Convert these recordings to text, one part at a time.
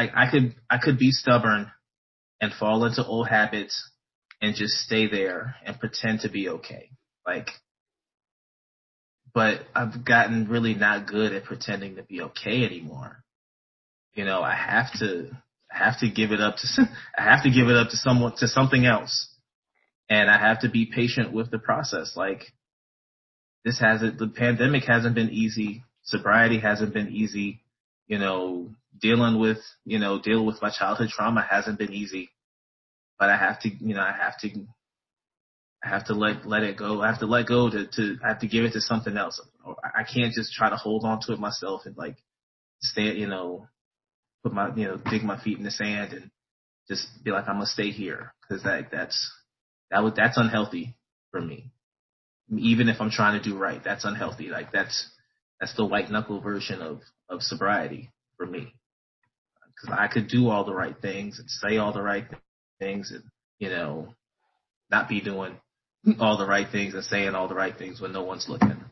like I could I could be stubborn and fall into old habits and just stay there and pretend to be okay. Like but I've gotten really not good at pretending to be okay anymore. You know, I have to I have to give it up to I have to give it up to someone to something else. And I have to be patient with the process. Like this hasn't the pandemic hasn't been easy. Sobriety hasn't been easy. You know, dealing with, you know, dealing with my childhood trauma hasn't been easy. But I have to, you know, I have to I have to let let it go. I have to let go to to I have to give it to something else. I can't just try to hold on to it myself and like stay, you know, put my you know dig my feet in the sand and just be like I'm gonna stay here because that that's that would that's unhealthy for me. Even if I'm trying to do right, that's unhealthy. Like that's that's the white knuckle version of of sobriety for me. Because I could do all the right things and say all the right things and you know not be doing all the right things and saying all the right things when no one's looking.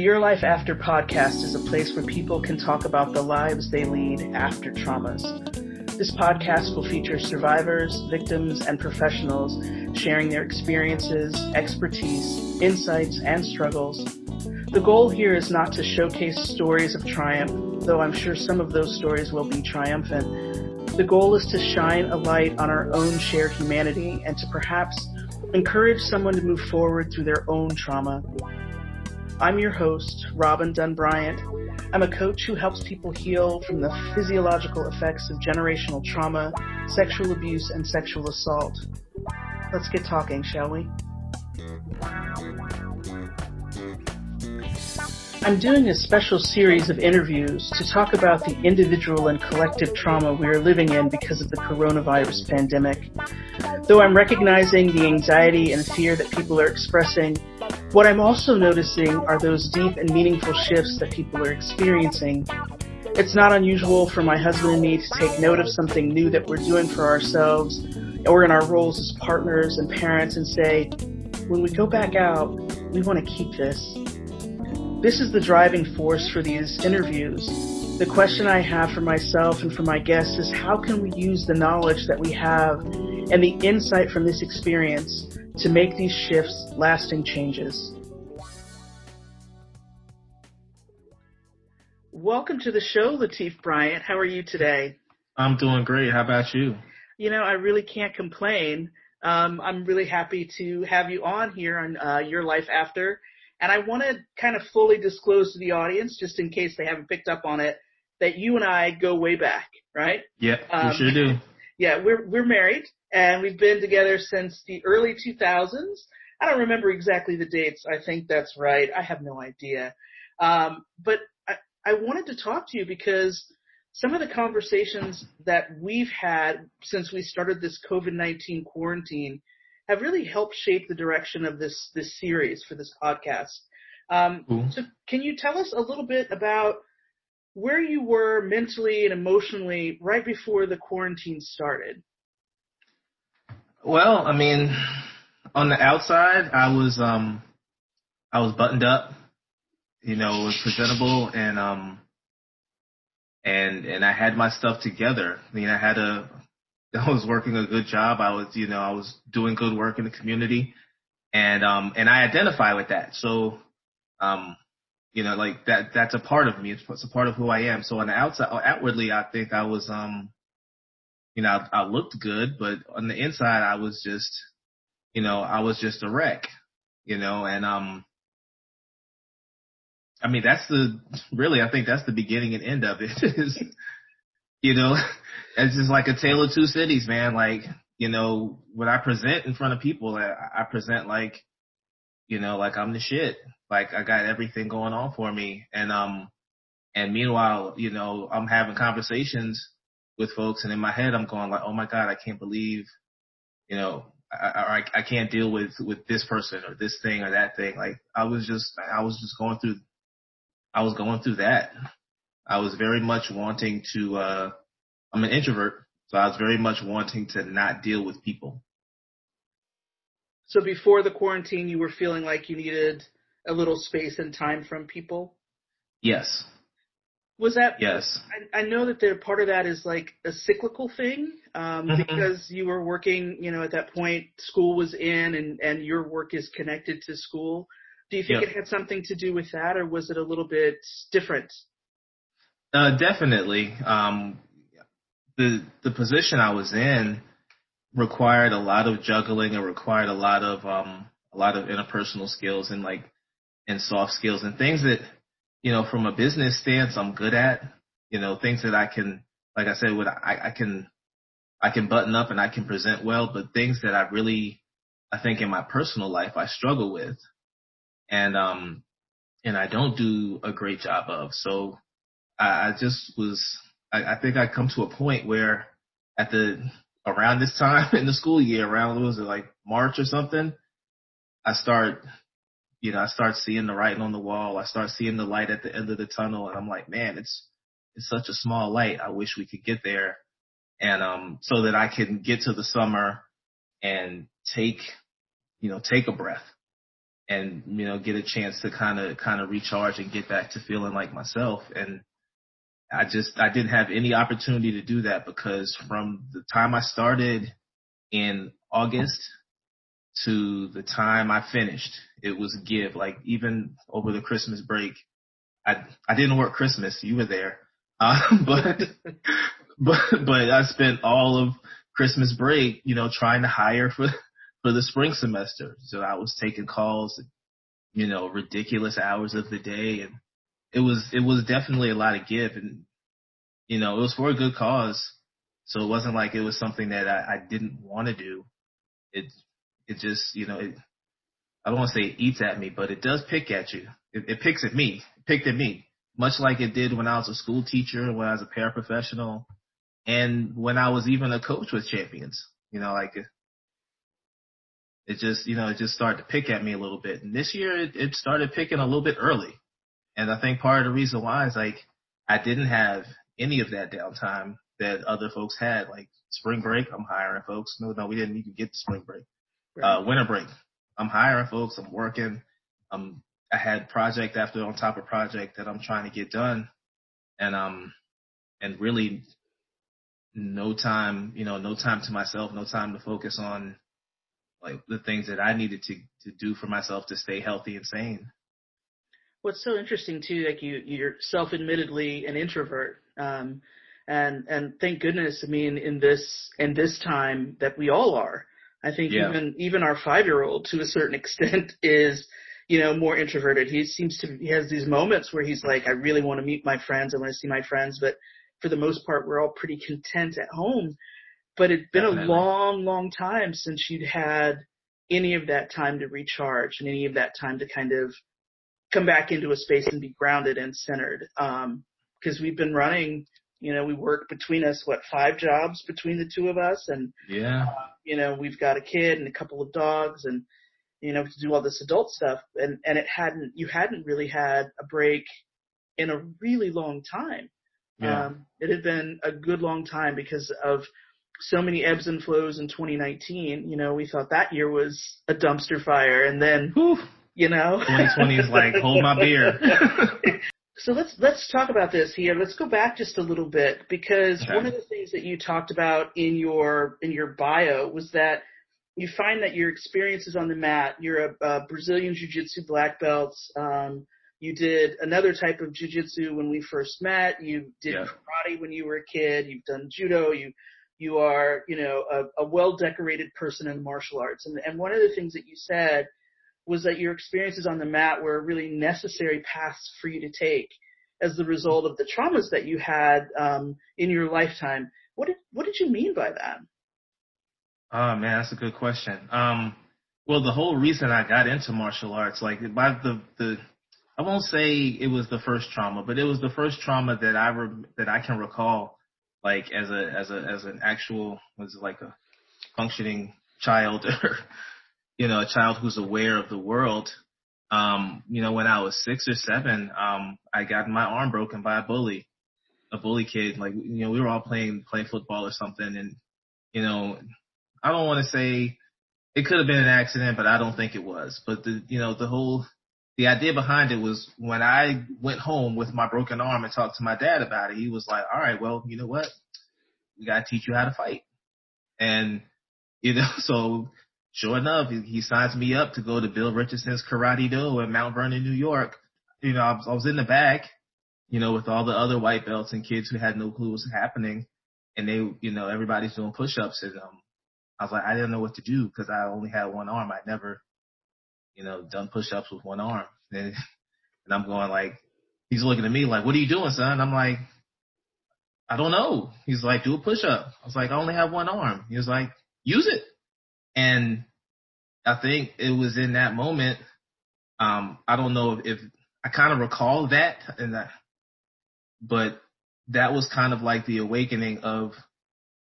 The Your Life After podcast is a place where people can talk about the lives they lead after traumas. This podcast will feature survivors, victims, and professionals sharing their experiences, expertise, insights, and struggles. The goal here is not to showcase stories of triumph, though I'm sure some of those stories will be triumphant. The goal is to shine a light on our own shared humanity and to perhaps encourage someone to move forward through their own trauma. I'm your host, Robin Dunn Bryant. I'm a coach who helps people heal from the physiological effects of generational trauma, sexual abuse, and sexual assault. Let's get talking, shall we? I'm doing a special series of interviews to talk about the individual and collective trauma we are living in because of the coronavirus pandemic. Though I'm recognizing the anxiety and fear that people are expressing, what I'm also noticing are those deep and meaningful shifts that people are experiencing. It's not unusual for my husband and me to take note of something new that we're doing for ourselves or in our roles as partners and parents and say, when we go back out, we want to keep this. This is the driving force for these interviews. The question I have for myself and for my guests is how can we use the knowledge that we have and the insight from this experience to make these shifts lasting changes. Welcome to the show, Latif Bryant. How are you today? I'm doing great. How about you? You know, I really can't complain. Um, I'm really happy to have you on here on uh, Your Life After. And I want to kind of fully disclose to the audience, just in case they haven't picked up on it, that you and I go way back, right? Yeah, um, we sure do. Yeah, we're we're married and we've been together since the early 2000s. I don't remember exactly the dates. I think that's right. I have no idea. Um, but I, I wanted to talk to you because some of the conversations that we've had since we started this COVID-19 quarantine have really helped shape the direction of this this series for this podcast. Um. So, can you tell us a little bit about where you were mentally and emotionally right before the quarantine started? Well, I mean, on the outside, I was um, I was buttoned up, you know, was presentable, and um, and and I had my stuff together. I mean, I had a, I was working a good job. I was, you know, I was doing good work in the community, and um, and I identify with that. So, um, you know, like that, that's a part of me. It's, it's a part of who I am. So on the outside, outwardly, I think I was um you know, I, I looked good, but on the inside, I was just, you know, I was just a wreck, you know, and, um, I mean, that's the, really, I think that's the beginning and end of it is, you know, it's just like a tale of two cities, man. Like, you know, when I present in front of people, I, I present like, you know, like I'm the shit. Like I got everything going on for me. And, um, and meanwhile, you know, I'm having conversations with folks, and in my head I'm going like, oh my god, I can't believe, you know, I, I, I can't deal with with this person or this thing or that thing. Like I was just I was just going through I was going through that. I was very much wanting to uh I'm an introvert, so I was very much wanting to not deal with people. So before the quarantine you were feeling like you needed a little space and time from people? Yes. Was that yes? I, I know that there part of that is like a cyclical thing um, mm-hmm. because you were working. You know, at that point, school was in, and and your work is connected to school. Do you think yep. it had something to do with that, or was it a little bit different? Uh, definitely. Um, the the position I was in required a lot of juggling and required a lot of um a lot of interpersonal skills and like and soft skills and things that you know, from a business stance, I'm good at, you know, things that I can, like I said, what I, I can, I can button up and I can present well, but things that I really, I think in my personal life, I struggle with. And, um, and I don't do a great job of. So I, I just was, I, I think I come to a point where at the, around this time in the school year, around, was it like March or something? I start you know, I start seeing the writing on the wall. I start seeing the light at the end of the tunnel, and I'm like, man, it's it's such a small light. I wish we could get there, and um, so that I can get to the summer and take, you know, take a breath, and you know, get a chance to kind of kind of recharge and get back to feeling like myself. And I just I didn't have any opportunity to do that because from the time I started in August to the time I finished, it was give. Like even over the Christmas break, I I didn't work Christmas. You were there, uh, but but but I spent all of Christmas break, you know, trying to hire for for the spring semester. So I was taking calls, you know, ridiculous hours of the day, and it was it was definitely a lot of give, and you know, it was for a good cause. So it wasn't like it was something that I, I didn't want to do. It it just, you know, it, I don't want to say it eats at me, but it does pick at you. It, it picks at me, it picked at me, much like it did when I was a school teacher, when I was a paraprofessional, and when I was even a coach with champions. You know, like it, it just, you know, it just started to pick at me a little bit. And this year it, it started picking a little bit early. And I think part of the reason why is like I didn't have any of that downtime that other folks had. Like spring break, I'm hiring folks. No, no, we didn't even get to spring break uh, winter break. I'm hiring folks. I'm working. I'm, I had project after on top of project that I'm trying to get done. And, um, and really no time, you know, no time to myself, no time to focus on like the things that I needed to, to do for myself to stay healthy and sane. What's so interesting too, like you, you're self-admittedly an introvert. Um, and, and thank goodness, I mean, in this, in this time that we all are, I think yeah. even even our five year old to a certain extent is you know more introverted. He seems to he has these moments where he's like, I really want to meet my friends, I want to see my friends, but for the most part, we're all pretty content at home. But it'd been Definitely. a long, long time since you'd had any of that time to recharge and any of that time to kind of come back into a space and be grounded and centered. Um, cause we've been running you know, we work between us, what, five jobs between the two of us. And, yeah, uh, you know, we've got a kid and a couple of dogs and, you know, to do all this adult stuff. And, and it hadn't, you hadn't really had a break in a really long time. Yeah. Um, it had been a good long time because of so many ebbs and flows in 2019. You know, we thought that year was a dumpster fire and then, Whew, you know, 2020 is like, hold my beer. So let's let's talk about this here. Let's go back just a little bit because okay. one of the things that you talked about in your in your bio was that you find that your experiences on the mat. You're a, a Brazilian Jiu-Jitsu black belt. Um, you did another type of jiu-jitsu when we first met. You did yeah. karate when you were a kid. You've done judo. You you are you know a, a well decorated person in martial arts. And and one of the things that you said was that your experiences on the mat were really necessary paths for you to take as the result of the traumas that you had um, in your lifetime. What did what did you mean by that? Oh man, that's a good question. Um, well, the whole reason I got into martial arts, like by the the, I won't say it was the first trauma, but it was the first trauma that I re- that I can recall, like as a as a as an actual was like a functioning child or, you know, a child who's aware of the world. Um, you know, when I was six or seven, um, I got my arm broken by a bully, a bully kid. Like, you know, we were all playing, playing football or something. And, you know, I don't want to say it could have been an accident, but I don't think it was. But the, you know, the whole, the idea behind it was when I went home with my broken arm and talked to my dad about it, he was like, all right, well, you know what? We got to teach you how to fight. And, you know, so sure enough, he, he signs me up to go to Bill Richardson's Karate Do in Mount Vernon, New York. You know, I was, I was in the back, you know, with all the other white belts and kids who had no clue what was happening. And they, you know, everybody's doing push-ups and, um, I was like, I didn't know what to do because I only had one arm. I'd never, you know, done push-ups with one arm. And, and I'm going like, he's looking at me like, what are you doing, son? I'm like, I don't know. He's like, do a push-up. I was like, I only have one arm. He was like, use it. And I think it was in that moment. Um, I don't know if, if I kind of recall that and that, but that was kind of like the awakening of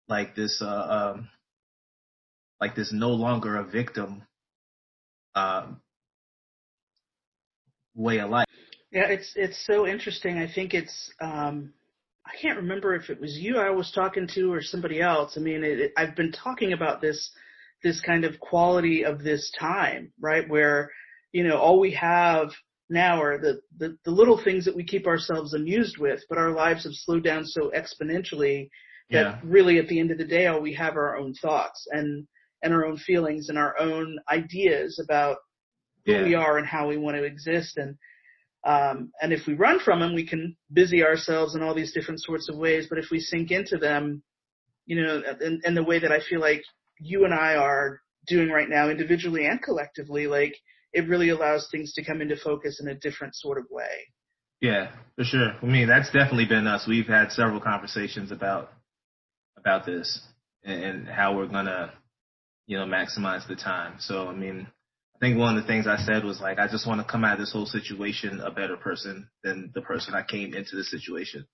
like this, uh, um, like this no longer a victim, um, way of life. Yeah, it's it's so interesting. I think it's um I can't remember if it was you I was talking to or somebody else. I mean, it, it, I've been talking about this this kind of quality of this time, right? Where you know all we have now are the, the the little things that we keep ourselves amused with, but our lives have slowed down so exponentially that Yeah. really at the end of the day all we have are our own thoughts and and our own feelings and our own ideas about who Yeah. we are and how we want to exist and um, and if we run from them, we can busy ourselves in all these different sorts of ways. But if we sink into them, you know, in, in the way that I feel like you and I are doing right now, individually and collectively, like it really allows things to come into focus in a different sort of way. Yeah, for sure. I mean, that's definitely been us. We've had several conversations about about this and, how we're gonna, you know, maximize the time. So, I mean, I think one of the things I said was like, I just want to come out of this whole situation a better person than the person I came into the situation.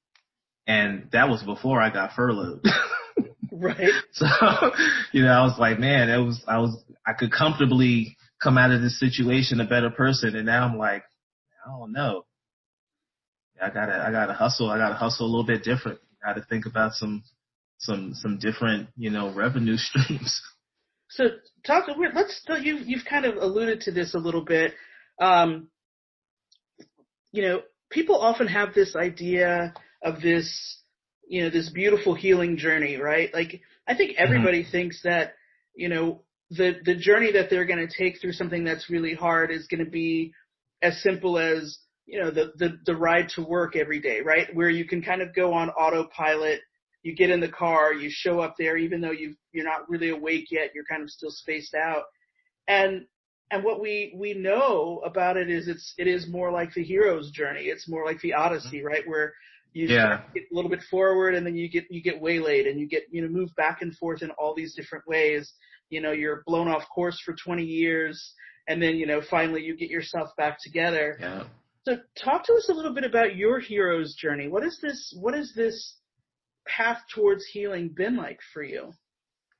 And that was before I got furloughed. Right. So, you know, I was like, man, it was, I was, I could comfortably come out of this situation a better person. And now I'm like, I don't know. I gotta, I gotta hustle. I gotta hustle a little bit different. I gotta think about some, some, some different, you know, revenue streams. So talk. Let's. You you've kind of alluded to this a little bit. Um, you know, people often have this idea of this, you know, this beautiful healing journey, right? Like, I think mm-hmm. everybody thinks that, you know, the the journey that they're going to take through something that's really hard is going to be as simple as you know the, the the ride to work every day, right? Where you can kind of go on autopilot. You get in the car, you show up there, even though you you're not really awake yet. You're kind of still spaced out, and and what we we know about it is it's it is more like the hero's journey. It's more like the mm-hmm. Odyssey, right? Where you Yeah. get a little bit forward, and then you get you get waylaid, and you get you know moved back and forth in all these different ways. You know, you're blown off course for 20 years, and then you know finally you get yourself back together. Yeah. So talk to us a little bit about your hero's journey. What is this? What is this path towards healing been like for you?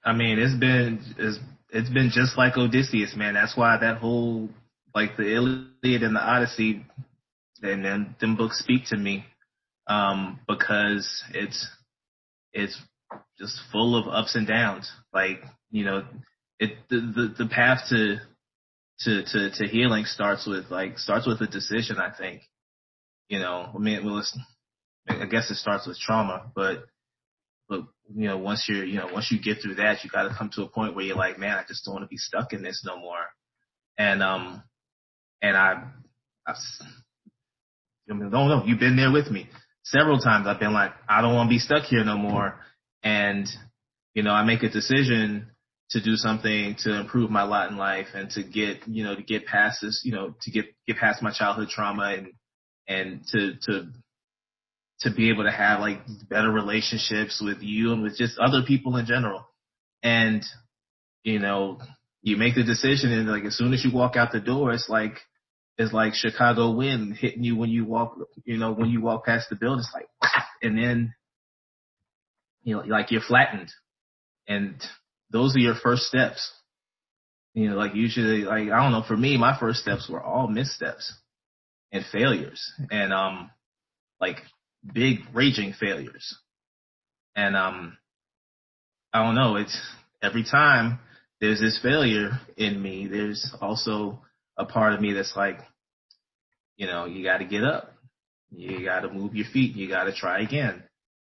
I mean, it's been it's it's been just like Odysseus, man. That's why that whole like the Iliad and the Odyssey, and then them books speak to me, um, because it's it's just full of ups and downs. Like you know, it the the, the path to to to to healing starts with like starts with a decision. I think, you know, I mean, well, it's, I guess it starts with trauma, but but you know, once you're, you know, once you get through that, you got to come to a point where you're like, man, I just don't want to be stuck in this no more. And um, and I, I've, I mean, don't know, you've been there with me several times. I've been like, I don't want to be stuck here no more. And you know, I make a decision to do something to improve my lot in life and to get, you know, to get past this, you know, to get get past my childhood trauma and and to to to be able to have like better relationships with you and with just other people in general. And, you know, you make the decision and like as soon as you walk out the door, it's like, it's like Chicago wind hitting you when you walk, you know, when you walk past the building, it's like, and then, you know, like you're flattened. And those are your first steps. You know, like usually, like I don't know. For me, my first steps were all missteps and failures, and um, like big raging failures. And um, I don't know. It's every time there's this failure in me. There's also a part of me that's like, you know, you got to get up. You got to move your feet. You got to try again.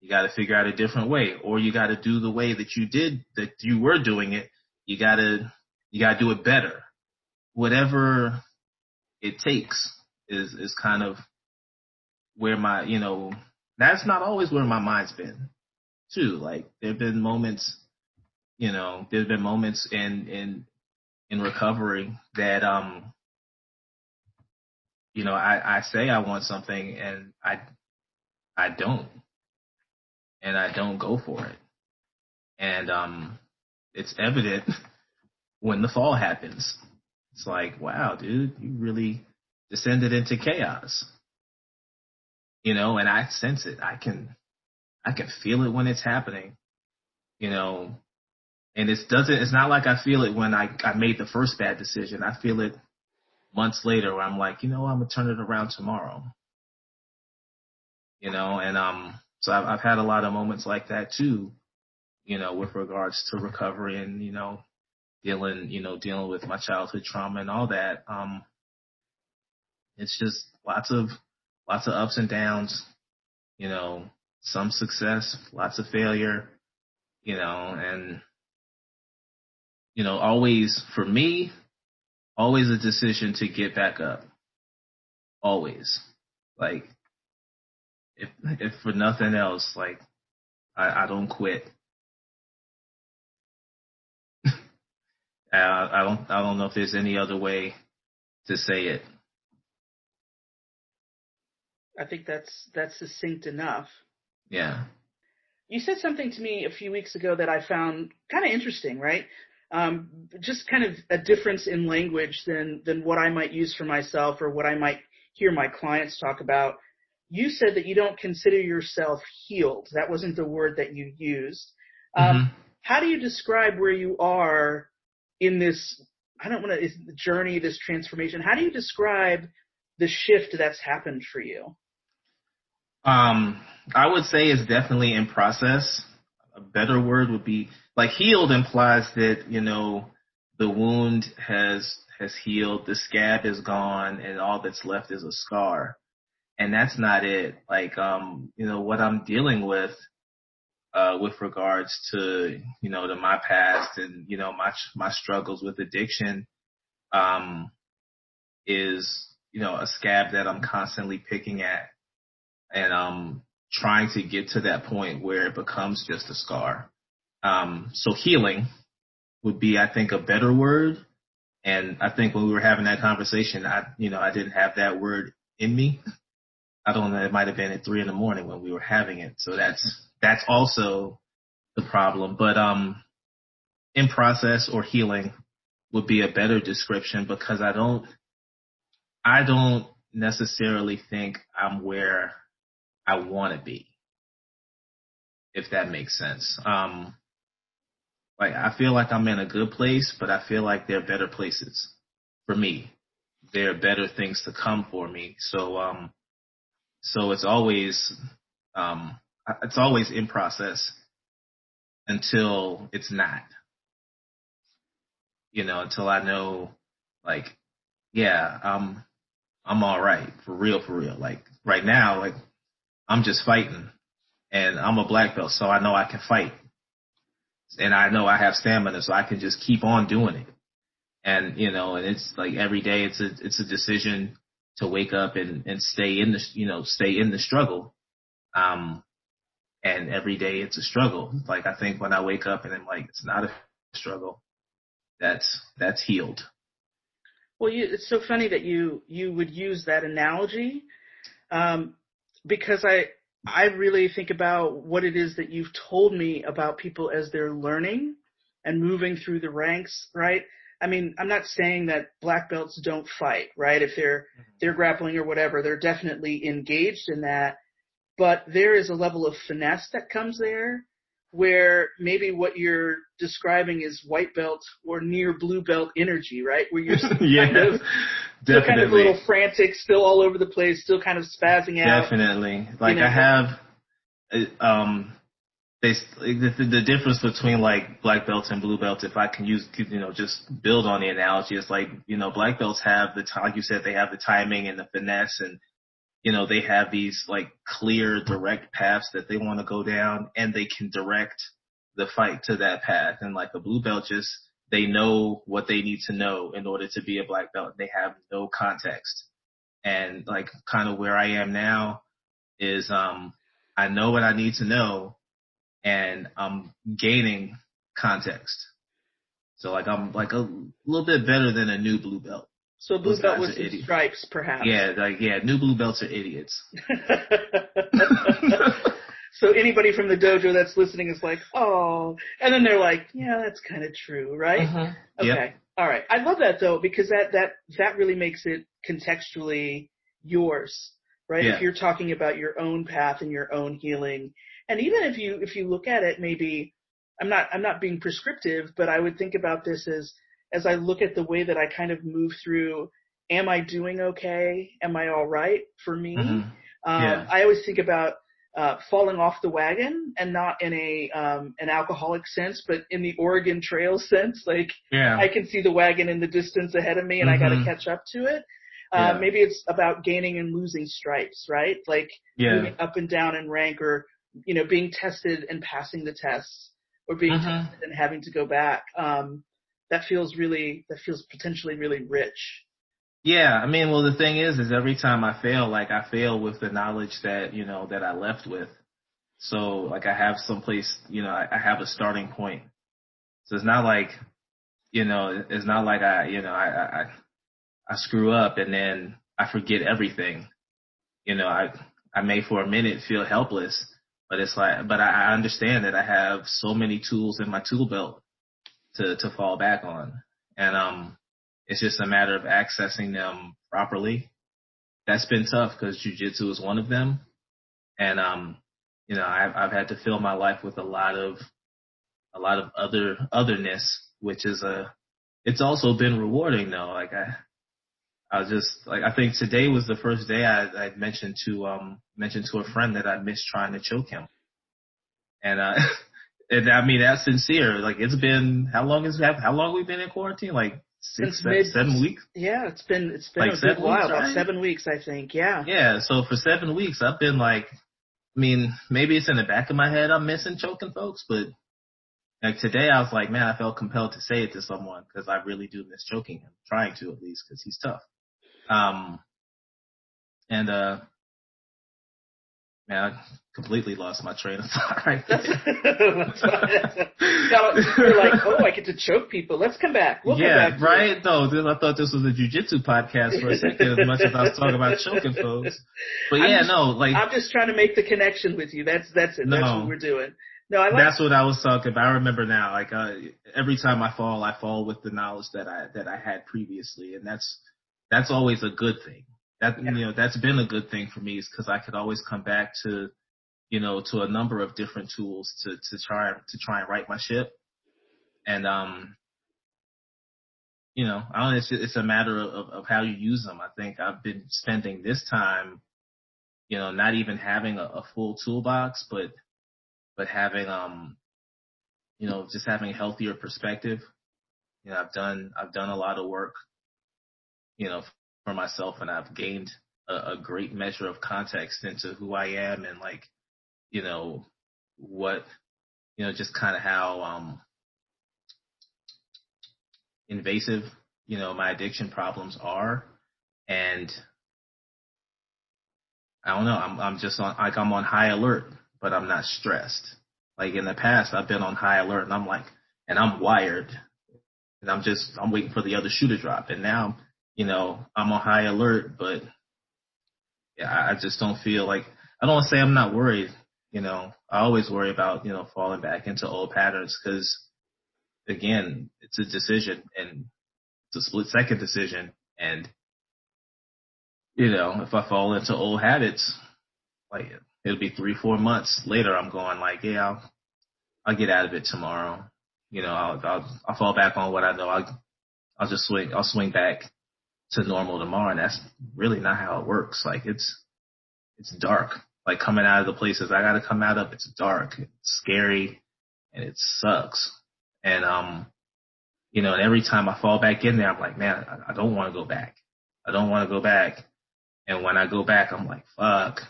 You got to figure out a different way, or you got to do the way that you did that you were doing it. You got to you got to do it better. Whatever it takes is is kind of where my you know that's not always where my mind's been too. Like there've been moments, you know, there's been moments in in in recovery that um you know I I say I want something and I I don't and I don't go for it. And um it's evident when the fall happens. It's like, wow, dude, you really descended into chaos. You know, and I sense it. I can I can feel it when it's happening. You know, and it doesn't it's not like I feel it when I I made the first bad decision. I feel it months later where I'm like, you know, I'm gonna turn it around tomorrow. You know, and um so I've, I've had a lot of moments like that too, you know, with regards to recovery and, you know, dealing, you know, dealing with my childhood trauma and all that. Um, it's just lots of, lots of ups and downs, you know, some success, lots of failure, you know, and, you know, always for me, always a decision to get back up. Always. Like, if, if for nothing else, like, I, I don't quit. I, I don't I don't know if there's any other way to say it. I think that's that's succinct enough. Yeah. You said something to me a few weeks ago that I found kind of interesting, right? Um, just kind of a difference in language than than what I might use for myself or what I might hear my clients talk about. You said that you don't consider yourself healed. That wasn't the word that you used. Um, mm-hmm. How do you describe where you are in this I don't want to journey, this transformation. How do you describe the shift that's happened for you? Um, I would say it's definitely in process. A better word would be like healed implies that, you know, the wound has has healed, the scab is gone, and all that's left is a scar. And that's not it. Like, um, you know, what I'm dealing with uh, with regards to you know to my past and you know my my struggles with addiction um, is you know a scab that I'm constantly picking at and um trying to get to that point where it becomes just a scar. Um, so healing would be I think a better word. And I think when we were having that conversation, I you know I didn't have that word in me. I don't know. It might have been at three in the morning when we were having it. So that's that's also the problem. But um, in process or healing would be a better description because I don't, I don't necessarily think I'm where I want to be. If that makes sense. Um, like I feel like I'm in a good place, but I feel like there are better places for me. There are better things to come for me. So, um, so it's always, um, it's always in process until it's not. You know, until I know, like, yeah, I'm, I'm all right for real, for real. Like right now, like I'm just fighting, and I'm a black belt, so I know I can fight, and I know I have stamina, so I can just keep on doing it. And you know, and it's like every day, it's a it's a decision to wake up and and stay in the you know stay in the struggle. Um, and every day it's a struggle. Like I think when I wake up and I'm like, it's not a struggle. That's that's healed. Well, you, it's so funny that you you would use that analogy, um, because I I really think about what it is that you've told me about people as they're learning and moving through the ranks, right? I mean, I'm not saying that black belts don't fight, right? If they're mm-hmm. they're grappling or whatever, they're definitely engaged in that but there is a level of finesse that comes there where maybe what you're describing is white belt or near blue belt energy, right? Where you're yeah, kind of, still kind of a little frantic, still all over the place, still kind of spazzing out. Definitely. Like you know? I have, uh, um, they, the, the difference between like black belts and blue belts, if I can use, you know, just build on the analogy, it's like, you know, black belts have the, like you said, they have the timing and the finesse and you know, they have these like clear, direct paths that they want to go down and they can direct the fight to that path. And like a blue belt just, they know what they need to know in order to be a black belt. They have no context. And like kind of where I am now is, um, I know what I need to know and I'm gaining context. So like I'm like a little bit better than a new blue belt. So blue belt with stripes, perhaps. Yeah, like yeah, new blue belts are idiots. so anybody from the dojo that's listening is like, oh, and then they're like, yeah, that's kind of true, right? Uh-huh. Okay, yep. all right. I love that though because that that that really makes it contextually yours, right? Yeah. If you're talking about your own path and your own healing, and even if you if you look at it, maybe I'm not I'm not being prescriptive, but I would think about this as as I look at the way that I kind of move through, am I doing okay? Am I all right for me? Mm-hmm. Um, yeah. I always think about uh, falling off the wagon and not in a um, an alcoholic sense, but in the Oregon Trail sense. Like yeah. I can see the wagon in the distance ahead of me, and mm-hmm. I got to catch up to it. Uh, Yeah. Maybe it's about gaining and losing stripes, right? Like Yeah. moving up and down in rank, or you know, being tested and passing the tests, or being Mhm. tested and having to go back. Um, that feels really, that feels potentially really rich. Yeah, I mean, well, the thing is, is every time I fail, like I fail with the knowledge that you know that I left with. So like I have some place, you know, I, I have a starting point. So it's not like, you know, it's not like I, you know, I, I, I screw up and then I forget everything. You know, I, I may for a minute feel helpless, but it's like, but I, I understand that I have so many tools in my tool belt to, to fall back on. And, um, it's just a matter of accessing them properly. That's been tough because jujitsu is one of them. And, um, you know, I've, I've had to fill my life with a lot of, a lot of other, otherness, which is a, it's also been rewarding though. Like I, I was just like, I think today was the first day I, I mentioned to, um, mentioned to a friend that I missed trying to choke him. And, uh, and I mean, that's sincere. Like it's been, how long that? How long we been in quarantine? Like six, Since seven, mid- seven weeks? Yeah, it's been it's been Like a good while, weeks, about right? seven weeks, I think. Yeah. Yeah. So for seven weeks, I've been like, I mean, maybe it's in the back of my head I'm missing choking folks, but like today I was like, man, I felt compelled to say it to someone because I really do miss choking him, trying to at least because he's tough. Um, and, uh, man, I completely lost my train of thought right there. now you're like, oh, I get to choke people. Let's come back. We'll yeah, come back. right. No, I thought this was a jujitsu podcast for a second, as much as I was talking about choking folks. But I'm yeah, just- no, like I'm just trying to make the connection with you. That's that's it. That's what we're doing. No, I like. that's what I was talking about. I remember now, like uh, every time I fall, I fall with the knowledge that I that I had previously, and that's that's always a good thing. That Yeah. you know, that's been a good thing for me, is because I could always come back to, you know, to a number of different tools to to try to try and right my ship, and um, you know, I don't. It's it's a matter of of how you use them. I think I've been spending this time, you know, not even having a, a full toolbox, but but having um you know just having a healthier perspective you know i've done i've done a lot of work you know for myself and i've gained a, a great measure of context into who i am and like you know what you know just kind of how um invasive you know my addiction problems are and i don't know i'm i'm just on like i'm on high alert but I'm not stressed. Like in the past, I've been on high alert and I'm like, and I'm wired and I'm just, I'm waiting for the other shoe to drop. And now, you know, I'm on high alert, but yeah, I just don't feel like, I don't want to say I'm not worried. You know, I always worry about, you know, falling back into old patterns because again, it's a decision and it's a split second decision. And, you know, if I fall into old habits, like it'll be three, four months later, I'm going like, yeah, I'll, I'll get out of it tomorrow. You know, I'll, I'll, I'll fall back on what I know. I'll, I'll just swing, I'll swing back to normal tomorrow. And that's really not how it works. Like it's, it's dark. Like coming out of the places I got to come out of, it's dark, it's scary, and it sucks. And, um, you know, and every time I fall back in there, I'm like, man, I, I don't want to go back. I don't want to go back. And when I go back, I'm like, fuck.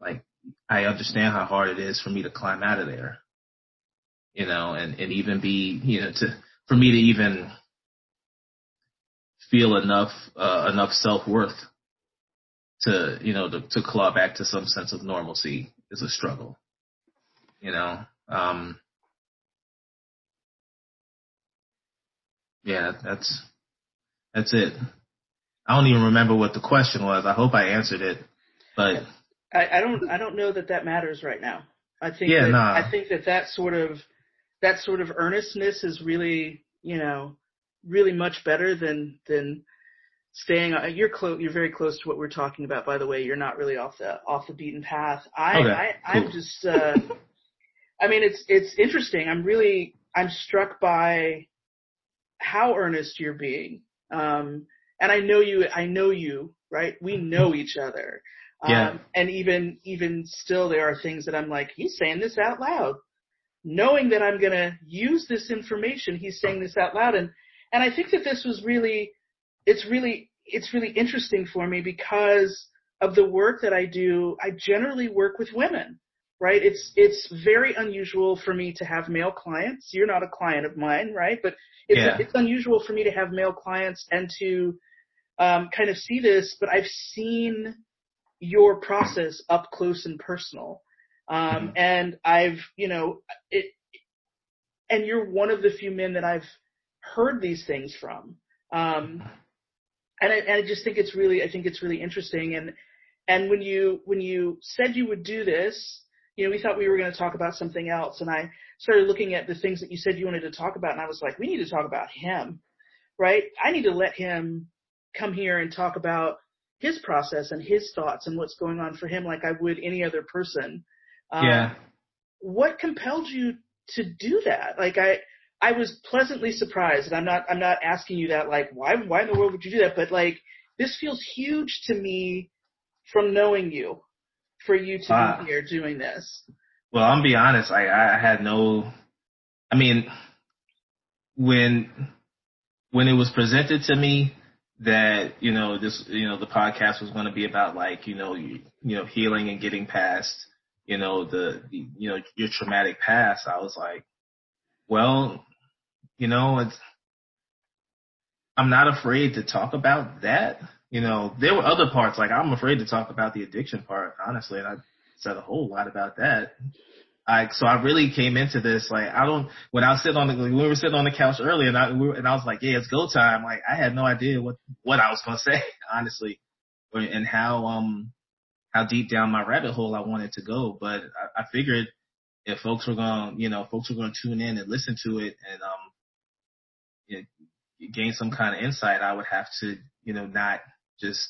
Like, I understand how hard it is for me to climb out of there. You know, and, and even be, you know, to, for me to even feel enough, uh, enough self-worth to, you know, to, to claw back to some sense of normalcy is a struggle. You know, um, yeah, that's, that's it. I don't even remember what the question was. I hope I answered it, but I, I don't I don't know that that matters right now. I think yeah, that, nah. I think that that sort of that sort of earnestness is really you know really much better than than staying you're close you're very close to what we're talking about by the way. You're not really off the off the beaten path. I Okay, i cool. i'm just uh i mean it's it's interesting. I'm really i'm struck by how earnest you're being. Um and i know you i know you right? We know each other. Um Yeah. and even even still there are things that i'm like he's saying this out loud. Knowing that i'm going to use this information he's saying this out loud and and i think that this was really it's really it's really interesting for me because of the work that I do. I generally work with women, right? It's it's very unusual for me to have male clients. You're not a client of mine, right? But it's Yeah. it's unusual for me to have male clients and to um, kind of see this. But I've seen your process up close and personal, um, Mhm. and I've you know it. And you're one of the few men that I've heard these things from. Um, and I, and I just think it's really I think it's really interesting. And and when you when you said you would do this you know we thought we were going to talk about something else. And I started looking at the things that you said you wanted to talk about and I was like we need to talk about him right? I need to let him come here and talk about his process and his thoughts and what's going on for him like I would any other person. Um, yeah, what compelled you to do that? Like I, I was pleasantly surprised, and I'm not, I'm not asking you that like, why, why in the world would you do that? But like, this feels huge to me from knowing you, for you to Ah. be here doing this. Well, I'm be honest. I I had no. I mean, when when it was presented to me that you know this you know the podcast was going to be about like you know you, you know healing and getting past you know the, the you know your traumatic past, I was like, well, you know it's. I'm not afraid to talk about that. You know, there were other parts like I'm afraid to talk about the addiction part, honestly, and I said a whole lot about that. I so I really came into this like I don't when I was sitting on the we were sitting on the couch earlier and I we were, and I was like yeah it's go time like I had no idea what what I was gonna say honestly and how um how deep down my rabbit hole I wanted to go but I, I figured if folks were gonna you know folks were gonna tune in and listen to it and um gain some kind of insight I would have to you know not just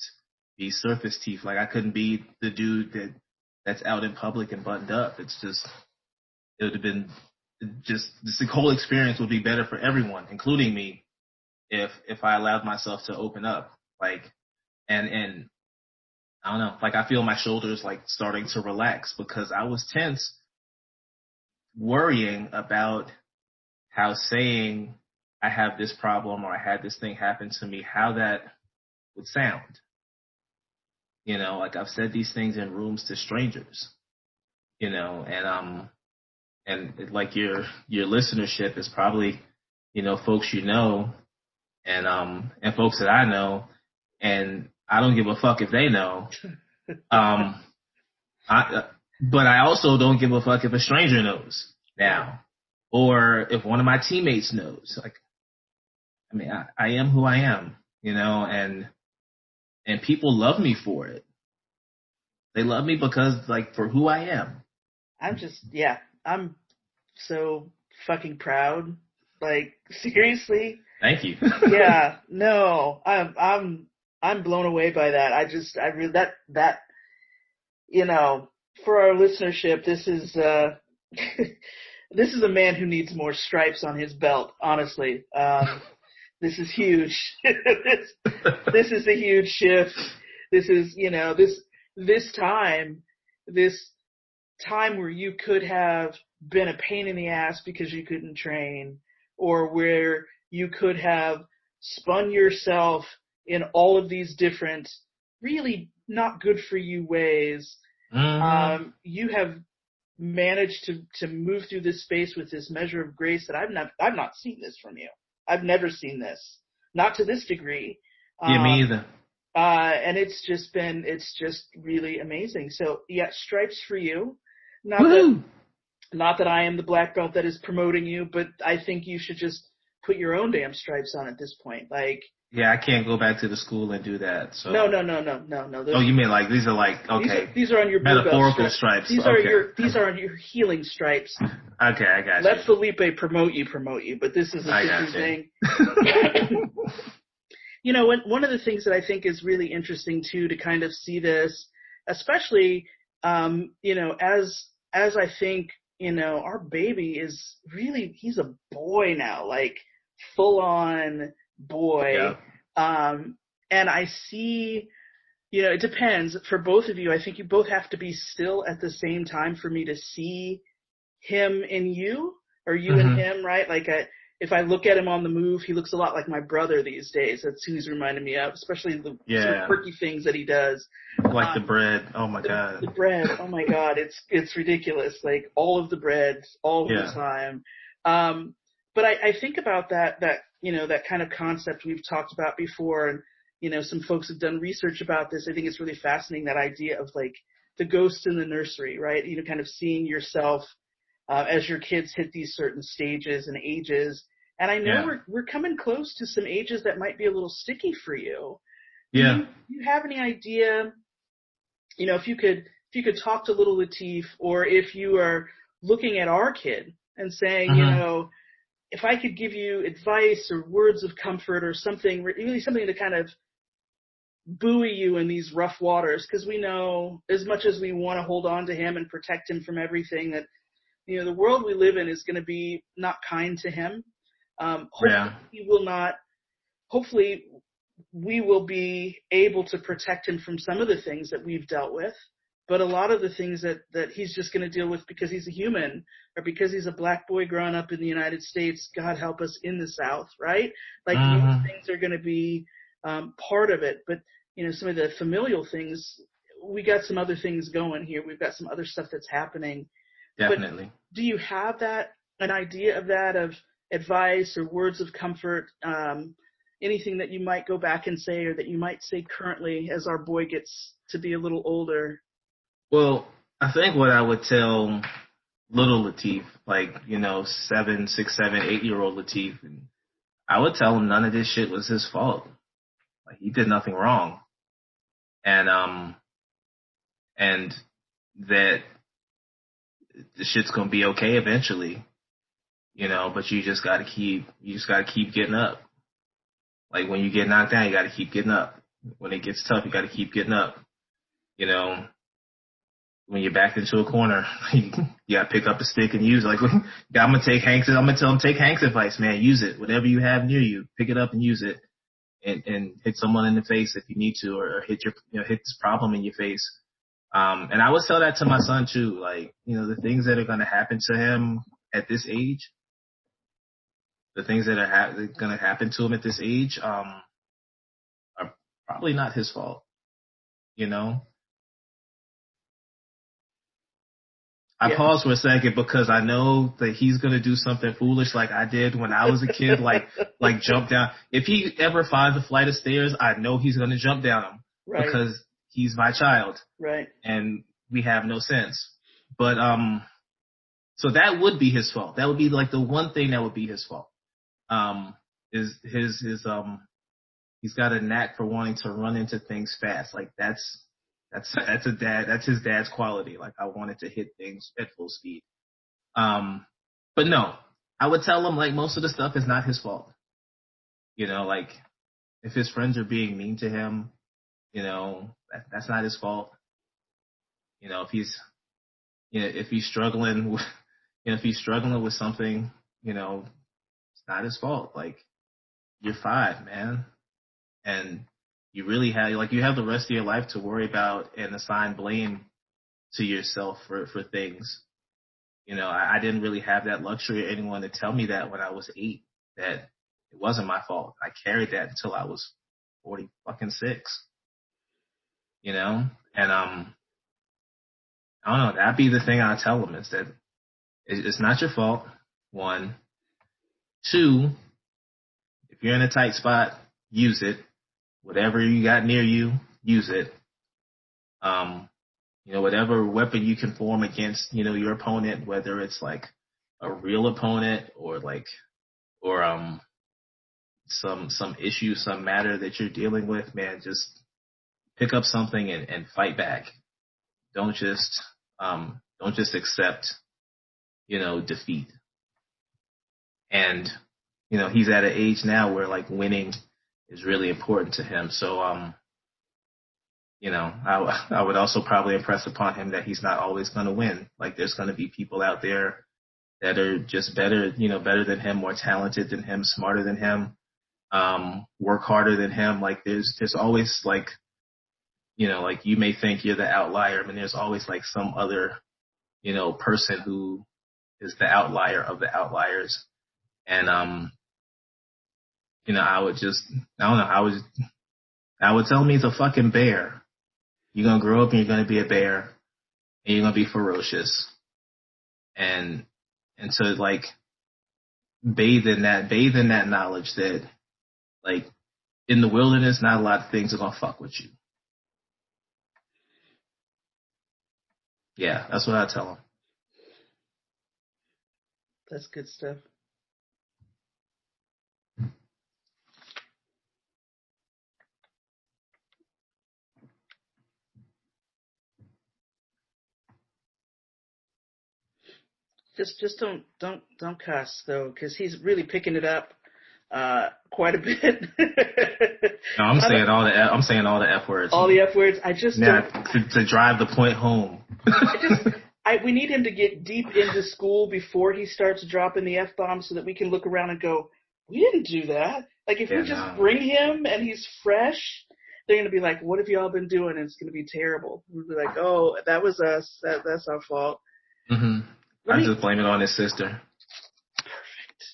be surface teeth like I couldn't be the dude that that's out in public and buttoned up. It's just it would have been just this whole experience would be better for everyone, including me, if if I allowed myself to open up. Like and and I don't know, like I feel my shoulders like starting to relax because I was tense worrying about how saying I have this problem or I had this thing happen to me, how that would sound. You know, like I've said these things in rooms to strangers. You know, and um and like your your listenership is probably, you know, folks you know and um and folks that I know and I don't give a fuck if they know. Um I uh, but I also don't give a fuck if a stranger knows now or if one of my teammates knows. Like I mean, I, I am who I am, you know, and and people love me for it. They love me because like for who I am. I'm just yeah, I'm so fucking proud. Like seriously, Thank you. yeah, no, I'm I'm I'm blown away by that. I just I really that that you know for our listenership, this is uh this is a man who needs more stripes on his belt. Honestly, um, this is huge. this, this is a huge shift. This is you know this this time this time where you could have been a pain in the ass because you couldn't train, or where you could have spun yourself in all of these different, really not good for you ways. Mm-hmm. Um, you have managed to to move through this space with this measure of grace that I've not I've not seen this from you. I've never seen this, not to this degree. Yeah, um, me either. Uh, and it's just been it's just really amazing. So yeah, stripes for you. Not Woo-hoo! that not that I am the black belt that is promoting you, but I think you should just put your own damn stripes on at this point. Like yeah, I can't go back to the school and do that. So no, no, no, no, no, no. oh, you mean like these are like okay? These are, these are on your metaphorical stripes. stripes. These okay. are your these are on your healing stripes. okay, I got Let you. Let Felipe promote you, promote you, but this is a different thing. you know, one of the things that I think is really interesting too to kind of see this, especially, um, you know, as as I think, you know, our baby is really he's a boy now, like full on boy. Yeah. Um, and I see, you know, it depends for both of you. I think you both have to be still at the same time for me to see him in you or you mm-hmm. in him, right? Like I, if I look at him on the move, he looks a lot like my brother these days. That's who he's reminding me of, especially the yeah. sort of quirky things that he does. Like um, the bread. Oh my the, god. The bread. Oh my god. It's it's ridiculous. Like all of the breads, all yeah. the time. Um, but I, I think about that that you know, that kind of concept we've talked about before and, you know, some folks have done research about this. I think it's really fascinating that idea of like the ghost in the nursery, right? You know, kind of seeing yourself uh, as your kids hit these certain stages and ages. And I know yeah. we're we're coming close to some ages that might be a little sticky for you. Yeah. Do you, do you have any idea? You know, if you could if you could talk to little Latif, or if you are looking at our kid and saying, mm-hmm. you know, if I could give you advice or words of comfort or something, really something to kind of buoy you in these rough waters, because we know as much as we want to hold on to him and protect him from everything that, you know, the world we live in is going to be not kind to him. Um, hopefully yeah. he will not, hopefully we will be able to protect him from some of the things that we've dealt with but a lot of the things that that he's just going to deal with because he's a human or because he's a black boy growing up in the United States, God help us in the South, right? Like these things are going to be um, part of it, but you know some of the familial things. We got some other things going here. We've got some other stuff that's happening. Definitely. But do you have that an idea of that of advice or words of comfort? Um, anything that you might go back and say or that you might say currently as our boy gets to be a little older well, I think what I would tell little Latif, like, you know, seven, six, seven, eight year old Latif, and I would tell him none of this shit was his fault. Like he did nothing wrong. And um and that the shit's gonna be okay eventually. You know, but you just gotta keep you just gotta keep getting up. Like when you get knocked down, you gotta keep getting up. When it gets tough, you gotta keep getting up. You know, when you're backed into a corner, you gotta pick up a stick and use it. Like I'm gonna take Hank's. I'm gonna tell him take Hank's advice, man. Use it. Whatever you have near you, pick it up and use it, and and hit someone in the face if you need to, or, or hit your you know hit this problem in your face. Um, and I would tell that to my son too. Like you know the things that are gonna happen to him at this age, the things that are ha- gonna happen to him at this age, um, are probably not his fault. You know, I yeah. pause for a second because I know that he's gonna do something foolish like I did when I was a kid, like like jump down. If he ever finds a flight of stairs, I know he's gonna jump down them right. because he's my child, right? And we have no sense. But um, so that would be his fault. That would be like the one thing that would be his fault. Um, is his his um, he's got a knack for wanting to run into things fast. Like that's that's that's a dad. That's his dad's quality. Like I wanted to hit things at full speed. Um, but no, I would tell him like most of the stuff is not his fault. You know, like if his friends are being mean to him, you know, that, that's not his fault. You know, if he's, you know, if he's struggling with, you know, if he's struggling with something, you know, it's not his fault. Like, you're five, man. And you really have, like, you have the rest of your life to worry about and assign blame to yourself for, for things. You know, I, I didn't really have that luxury or anyone to tell me that when I was eight, that it wasn't my fault. I carried that until I was 40 fucking six. You know? And, um, I don't know, that'd be the thing I tell them is that it's not your fault. One. Two, if you're in a tight spot, use it. Whatever you got near you, use it. Um, you know, whatever weapon you can form against, you know, your opponent, whether it's like a real opponent or like, or, um, some, some issue, some matter that you're dealing with, man, just pick up something and, and fight back. Don't just, um, don't just accept, you know, defeat. And, you know, he's at an age now where like winning is really important to him. So, um, you know, I, I would also probably impress upon him that he's not always going to win. Like there's going to be people out there that are just better, you know, better than him, more talented than him, smarter than him, um, work harder than him. Like there's, there's always like, you know, like you may think you're the outlier, I mean, there's always like some other, you know, person who is the outlier of the outliers. And, um, you know, I would just, I don't know, I would, I would tell me he's a fucking bear. You're gonna grow up and you're gonna be a bear, and you're gonna be ferocious, and and so like bathe in that, bathe in that knowledge that like in the wilderness, not a lot of things are gonna fuck with you. Yeah, that's what I tell him. That's good stuff. Just, just don't, don't, don't cuss though, because he's really picking it up uh, quite a bit. no, I'm saying all the I'm saying all the f words. All the f words. I just yeah to, to drive the point home. I just I we need him to get deep into school before he starts dropping the f bomb, so that we can look around and go, we didn't do that. Like if yeah, we just bring him and he's fresh, they're gonna be like, what have y'all been doing? And it's gonna be terrible. We'll be like, oh, that was us. That that's our fault. Hmm I me, just blame it on his sister. Perfect.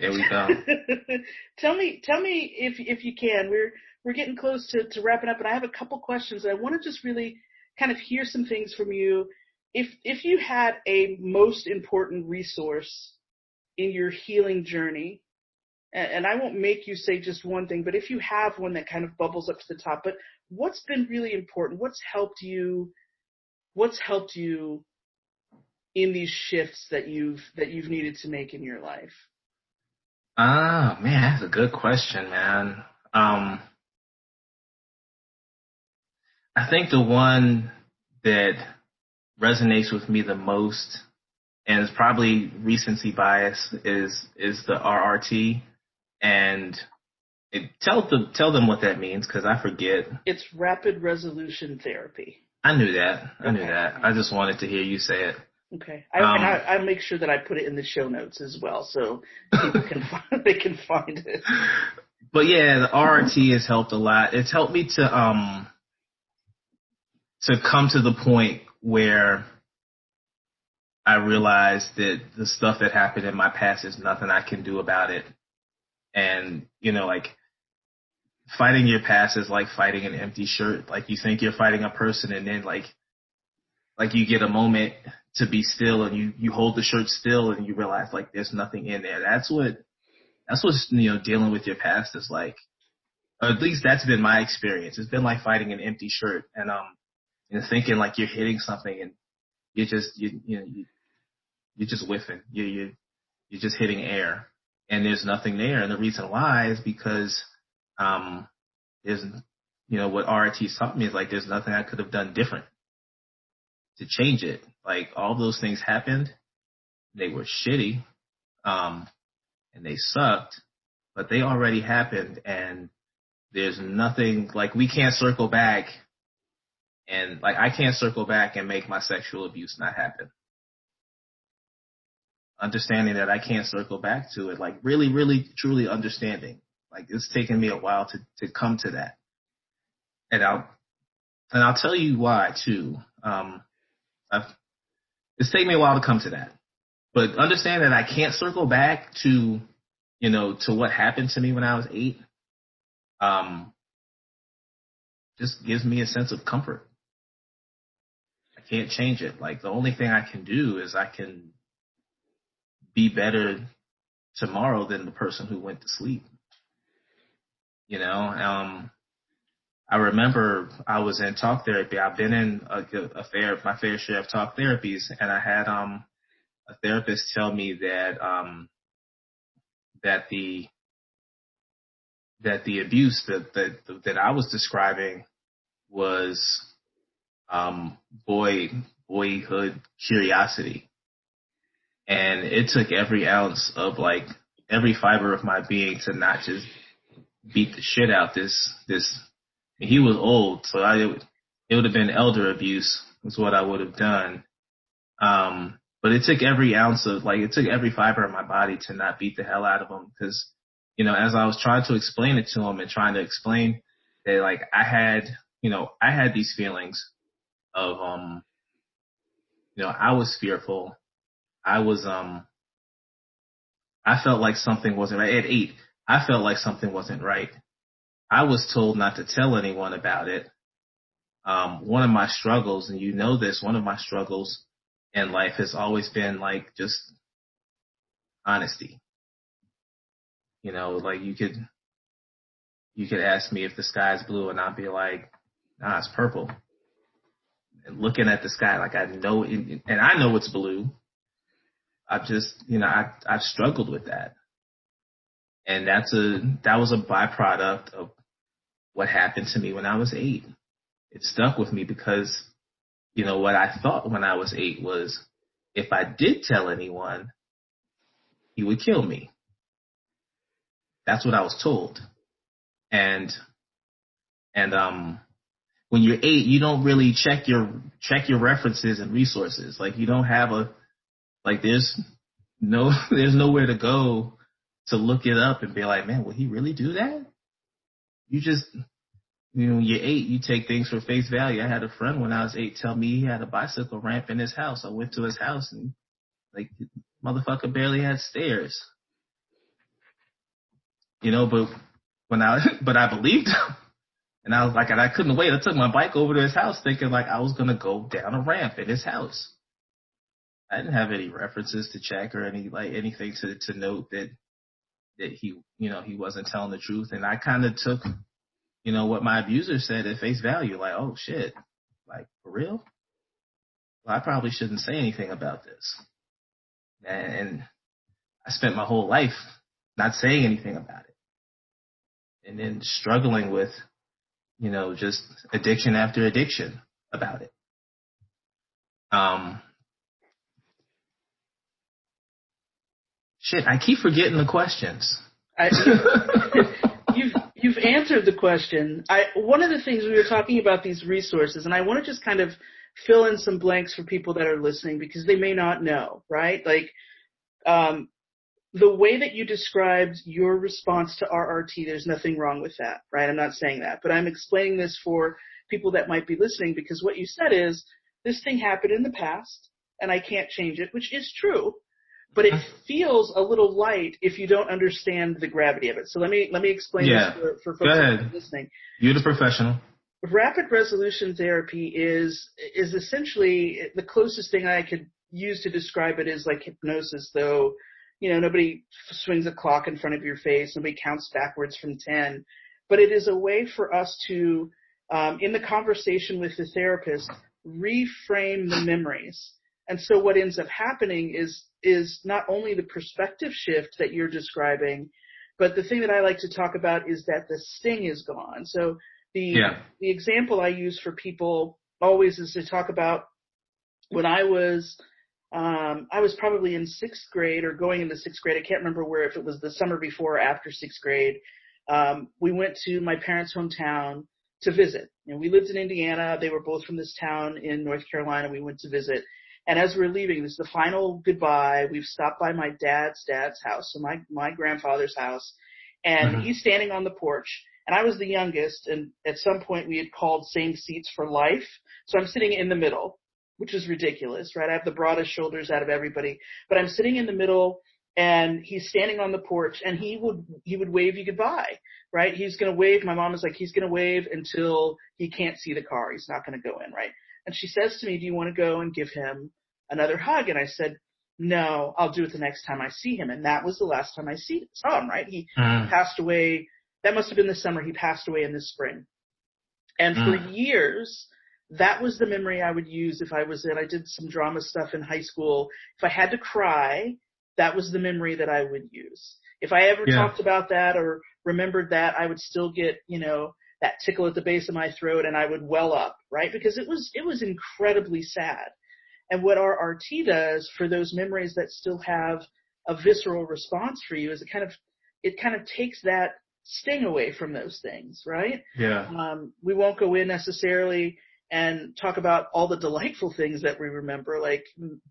There we go. tell me, tell me if if you can. We're we're getting close to to wrapping up, and I have a couple questions. I want to just really kind of hear some things from you. If if you had a most important resource in your healing journey, and, and I won't make you say just one thing, but if you have one that kind of bubbles up to the top, but what's been really important? What's helped you? What's helped you in these shifts that you've that you've needed to make in your life? Ah, man, that's a good question, man. Um, I think the one that resonates with me the most, and is probably recency bias, is is the RRT, and it, tell them tell them what that means because I forget. It's rapid resolution therapy. I knew that. I okay. knew that. I just wanted to hear you say it. Okay, I, um, I, I make sure that I put it in the show notes as well, so people can find, they can find it. But yeah, the RRT has helped a lot. It's helped me to um to come to the point where I realized that the stuff that happened in my past is nothing I can do about it, and you know, like fighting your past is like fighting an empty shirt. Like you think you're fighting a person, and then like like you get a moment to be still and you, you hold the shirt still and you realize like there's nothing in there. That's what, that's what, you know, dealing with your past is like. Or at least that's been my experience. It's been like fighting an empty shirt and, um, and thinking like you're hitting something and you're just, you, you know, you, you're just whiffing. You, you, you're just hitting air and there's nothing there. And the reason why is because, um, there's, you know, what RRT taught me is like there's nothing I could have done different to change it. Like all those things happened. They were shitty. Um, and they sucked, but they already happened and there's nothing like we can't circle back and like I can't circle back and make my sexual abuse not happen. understanding that I can't circle back to it, like really, really, truly understanding. Like it's taken me a while to to come to that, and I'll and I'll tell you why too. Um, It's taken me a while to come to that, but understand that I can't circle back to, you know, to what happened to me when I was eight. Um, just gives me a sense of comfort. I can't change it. Like the only thing I can do is I can be better tomorrow than the person who went to sleep. You know, um, I remember I was in talk therapy. I've been in a, a fair, my fair share of talk therapies, and I had um a therapist tell me that um that the that the abuse that that that I was describing was um boy boyhood curiosity, and it took every ounce of like every fiber of my being to not just beat the shit out this this he was old, so I it would have been elder abuse is what I would have done. Um, but it took every ounce of like it took every fiber of my body to not beat the hell out of him because you know as I was trying to explain it to him and trying to explain that like I had you know I had these feelings of um you know I was fearful. I was um I felt like something wasn't right. At eight I felt like something wasn't right I was told not to tell anyone about it. Um, one of my struggles, and you know this, one of my struggles in life has always been like just honesty. You know, like you could, you could ask me if the sky's blue and I'd be like, nah, it's purple. And looking at the sky, like I know, and I know it's blue. I've just, you know, I, I've struggled with that. And that's a, that was a byproduct of what happened to me when I was eight. It stuck with me because, you know, what I thought when I was eight was if I did tell anyone, he would kill me. That's what I was told. And, and, um, when you're eight, you don't really check your, check your references and resources. Like you don't have a, like there's no, there's nowhere to go to look it up and be like, man, will he really do that? You just you know, you're eight, you take things for face value. I had a friend when I was eight tell me he had a bicycle ramp in his house. I went to his house and like motherfucker barely had stairs. You know, but when I but I believed him. And I was like, and I couldn't wait. I took my bike over to his house thinking like I was gonna go down a ramp in his house. I didn't have any references to check or any like anything to to note that that he you know he wasn't telling the truth. And I kind of took you know what my abuser said at face value like oh shit. Like for real? Well I probably shouldn't say anything about this. And I spent my whole life not saying anything about it. And then struggling with you know just addiction after addiction about it. Um Shit, I keep forgetting the questions. I, you've you've answered the question. I one of the things we were talking about these resources, and I want to just kind of fill in some blanks for people that are listening because they may not know, right? Like, um, the way that you described your response to RRT, there's nothing wrong with that, right? I'm not saying that, but I'm explaining this for people that might be listening because what you said is this thing happened in the past and I can't change it, which is true but it feels a little light if you don't understand the gravity of it. So let me let me explain yeah. this for, for folks listening. You're the professional. Rapid resolution therapy is is essentially the closest thing I could use to describe it is like hypnosis, though you know nobody swings a clock in front of your face, nobody counts backwards from ten, but it is a way for us to, um, in the conversation with the therapist, reframe the memories and so what ends up happening is is not only the perspective shift that you're describing, but the thing that I like to talk about is that the sting is gone. So the yeah. the example I use for people always is to talk about when I was um, I was probably in sixth grade or going into sixth grade. I can't remember where if it was the summer before or after sixth grade. Um, we went to my parents' hometown to visit. Know, we lived in Indiana. They were both from this town in North Carolina. We went to visit And as we're leaving, this is the final goodbye. We've stopped by my dad's dad's house, so my my grandfather's house, and mm-hmm. he's standing on the porch. And I was the youngest, and at some point we had called same seats for life. So I'm sitting in the middle, which is ridiculous, right? I have the broadest shoulders out of everybody, but I'm sitting in the middle and he's standing on the porch and he would he would wave you goodbye right he's going to wave my mom is like he's going to wave until he can't see the car he's not going to go in right and she says to me do you want to go and give him another hug and i said no i'll do it the next time i see him and that was the last time i see saw him right he mm. passed away that must have been the summer he passed away in the spring and mm. for years that was the memory I would use if I was in, I did some drama stuff in high school. If I had to cry, that was the memory that I would use. If I ever yeah. talked about that or remembered that, I would still get, you know, that tickle at the base of my throat and I would well up, right? Because it was, it was incredibly sad. And what our RT does for those memories that still have a visceral response for you is it kind of, it kind of takes that sting away from those things, right? Yeah. Um, we won't go in necessarily and talk about all the delightful things that we remember, like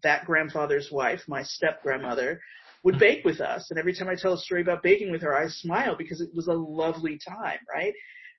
that grandfather's wife, my step grandmother, would bake with us. And every time I tell a story about baking with her, I smile because it was a lovely time, right?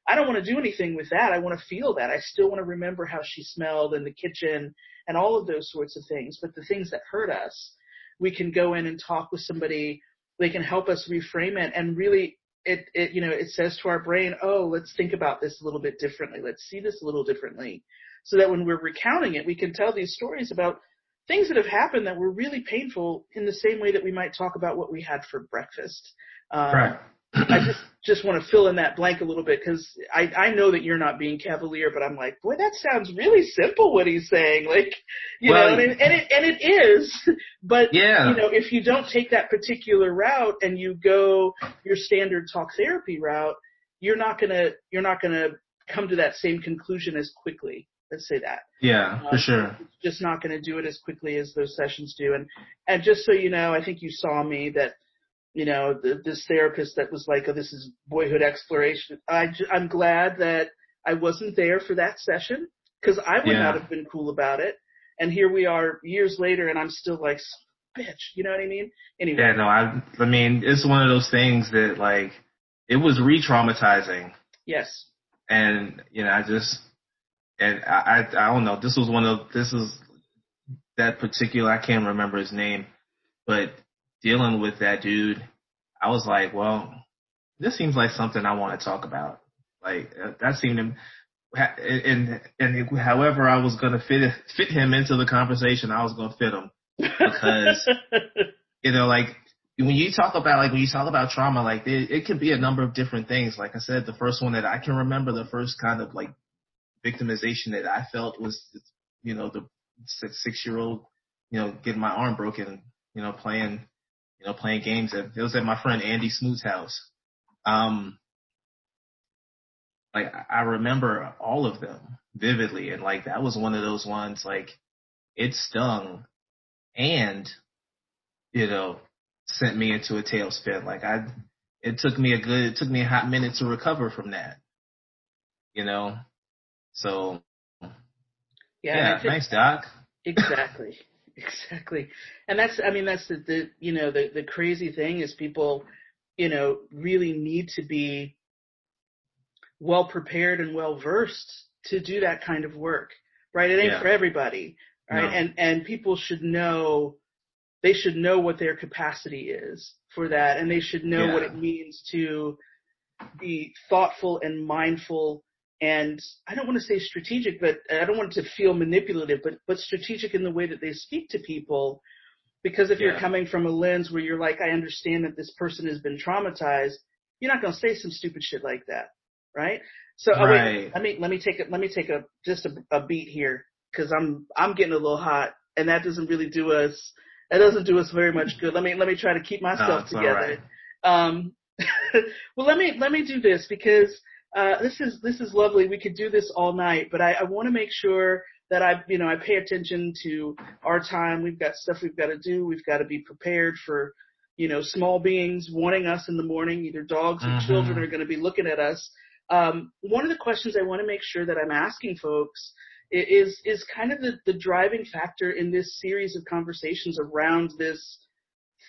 I don't want to do anything with that. I want to feel that. I still want to remember how she smelled in the kitchen and all of those sorts of things. But the things that hurt us, we can go in and talk with somebody. They can help us reframe it and really it, it, you know, it says to our brain, oh, let's think about this a little bit differently. Let's see this a little differently. So that when we're recounting it, we can tell these stories about things that have happened that were really painful in the same way that we might talk about what we had for breakfast. Um, right. I just just want to fill in that blank a little bit because I I know that you're not being cavalier, but I'm like, boy, that sounds really simple what he's saying, like you well, know, and it, and it and it is, but yeah. you know, if you don't take that particular route and you go your standard talk therapy route, you're not gonna you're not gonna come to that same conclusion as quickly. Let's say that. Yeah, um, for sure. Just not going to do it as quickly as those sessions do, and and just so you know, I think you saw me that you know, the, this therapist that was like, oh, this is boyhood exploration. I, I'm glad that I wasn't there for that session because I would yeah. not have been cool about it. And here we are years later and I'm still like, bitch, you know what I mean? Anyway. Yeah, no, I, I mean, it's one of those things that like, it was re-traumatizing. Yes. And, you know, I just, and I, I, I don't know, this was one of, this is that particular, I can't remember his name, but dealing with that dude, I was like, well, this seems like something I want to talk about. Like uh, that seemed to, and and however I was gonna fit fit him into the conversation, I was gonna fit him because you know, like when you talk about like when you talk about trauma, like it, it can be a number of different things. Like I said, the first one that I can remember, the first kind of like victimization that I felt was, you know, the six year old, you know, getting my arm broken, you know, playing you know, playing games. At, it was at my friend Andy Smoot's house. Um, like I remember all of them vividly, and like that was one of those ones. Like it stung, and you know, sent me into a tailspin. Like I, it took me a good, it took me a hot minute to recover from that. You know, so yeah, yeah thanks, Doc. Exactly. Exactly. And that's, I mean, that's the, the, you know, the, the crazy thing is people, you know, really need to be well prepared and well versed to do that kind of work, right? It ain't yeah. for everybody, right? No. And, and people should know, they should know what their capacity is for that and they should know yeah. what it means to be thoughtful and mindful and I don't want to say strategic, but I don't want to feel manipulative, but but strategic in the way that they speak to people. Because if yeah. you're coming from a lens where you're like, I understand that this person has been traumatized, you're not going to say some stupid shit like that, right? So right. Oh, wait, let me let me take a let me take a just a, a beat here because I'm I'm getting a little hot, and that doesn't really do us that doesn't do us very much good. Let me let me try to keep myself no, together. Right. Um, well, let me let me do this because uh, this is this is lovely. We could do this all night, but I, I want to make sure that I, you know, I pay attention to our time. We've got stuff we've got to do. We've got to be prepared for, you know, small beings wanting us in the morning. Either dogs or mm-hmm. children are going to be looking at us. Um, one of the questions I want to make sure that I'm asking folks is is kind of the, the driving factor in this series of conversations around this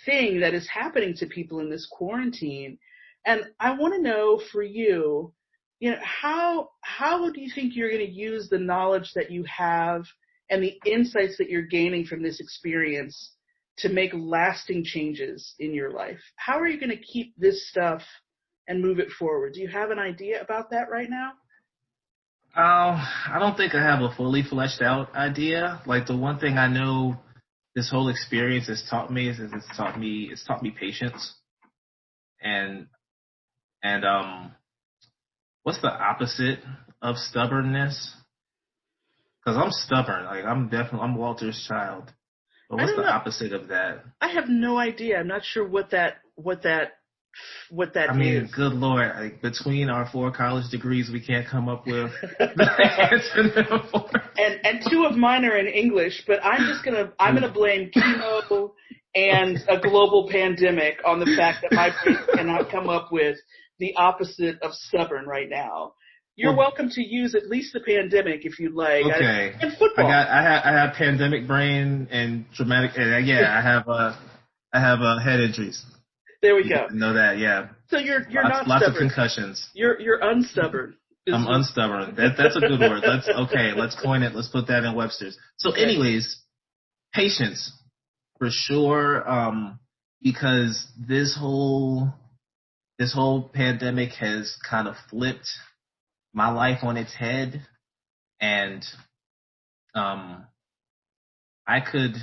thing that is happening to people in this quarantine. And I want to know for you, you know, how how do you think you're going to use the knowledge that you have and the insights that you're gaining from this experience to make lasting changes in your life? How are you going to keep this stuff and move it forward? Do you have an idea about that right now? Uh, I don't think I have a fully fleshed out idea. Like the one thing I know this whole experience has taught me is, is it's taught me it's taught me patience. And and um what's the opposite of stubbornness? Because I'm stubborn. Like I'm definitely I'm Walter's child. But what's the know. opposite of that? I have no idea. I'm not sure what that what that what that I mean, is. good lord! Like between our four college degrees, we can't come up with the answer And and two of mine are in English, but I'm just gonna I'm gonna blame chemo and a global pandemic on the fact that my brain cannot come up with the opposite of stubborn right now. You're well, welcome to use at least the pandemic if you'd like. Okay. I, and football. I got I have I have pandemic brain and traumatic and uh, yeah I have uh I have uh, head injuries. There we go. Know that, yeah. So you're you're lots, not lots stubborn. of concussions. You're you're unstubborn. I'm unstubborn. That that's a good word. Let's okay. Let's coin it. Let's put that in Webster's. So, okay. anyways, patience for sure. Um, because this whole this whole pandemic has kind of flipped my life on its head, and um, I could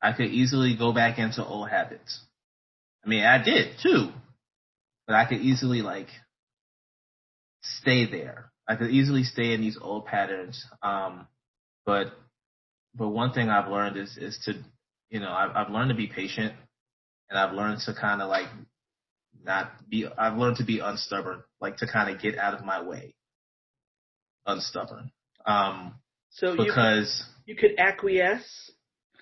I could easily go back into old habits. I mean, I did too, but I could easily like stay there. I could easily stay in these old patterns. Um, but but one thing I've learned is is to you know I've, I've learned to be patient, and I've learned to kind of like not be. I've learned to be unstubborn, like to kind of get out of my way. Unstubborn. Um, so because you could, you could acquiesce.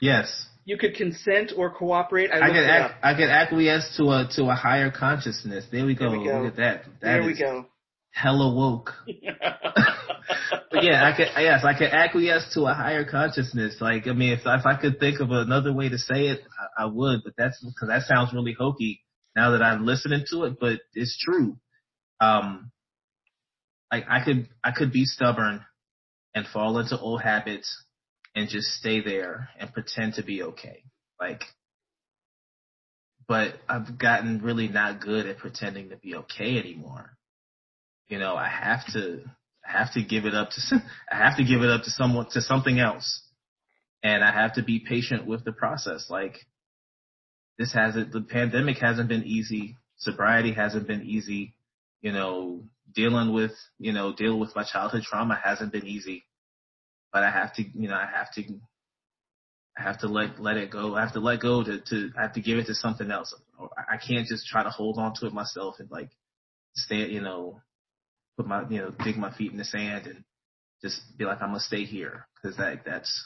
Yes you could consent or cooperate. I, I could ac- I could acquiesce to a to a higher consciousness. There we go. We go. Look at that. that there we go. Hella woke. but yeah, I could yes, I could acquiesce to a higher consciousness. Like I mean, if if I could think of another way to say it, I, I would. But that's because that sounds really hokey now that I'm listening to it. But it's true. Um, like I could I could be stubborn and fall into old habits and just stay there and pretend to be okay. Like, but I've gotten really not good at pretending to be okay anymore. You know, I have to, I have to give it up to, I have to give it up to someone, to something else. And I have to be patient with the process. Like, this hasn't, the pandemic hasn't been easy. Sobriety hasn't been easy. You know, dealing with, you know, dealing with my childhood trauma hasn't been easy but I have to, you know, I have to, I have to let let it go. I have to let go to to I have to give it to something else. I can't just try to hold on to it myself and like stay, you know, put my, you know, dig my feet in the sand and just be like I'm gonna stay here because that that's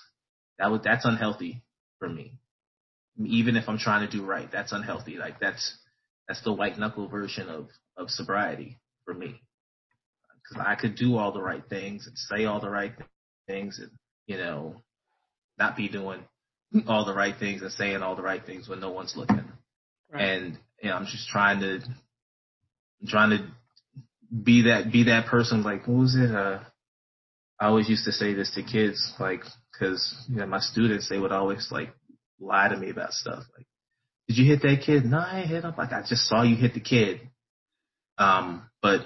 that would that's unhealthy for me. Even if I'm trying to do right, that's unhealthy. Like that's that's the white knuckle version of of sobriety for me. Because I could do all the right things and say all the right things and, you know, not be doing all the right things and saying all the right things when no one's looking. Right. And, you know, I'm just trying to, I'm trying to be that, be that person like, what was it? Uh, I always used to say this to kids, like, cause, you know, my students, they would always like lie to me about stuff. Like, did you hit that kid? No, I hit him. Like, I just saw you hit the kid. Um, but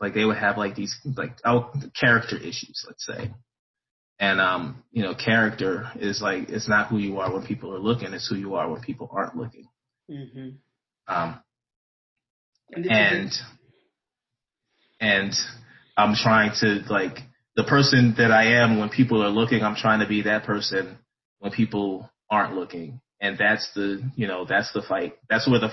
like they would have like these like oh, character issues, let's say. And um, you know, character is like it's not who you are when people are looking; it's who you are when people aren't looking. Mm-hmm. Um, and and I'm trying to like the person that I am when people are looking. I'm trying to be that person when people aren't looking, and that's the you know that's the fight. That's where the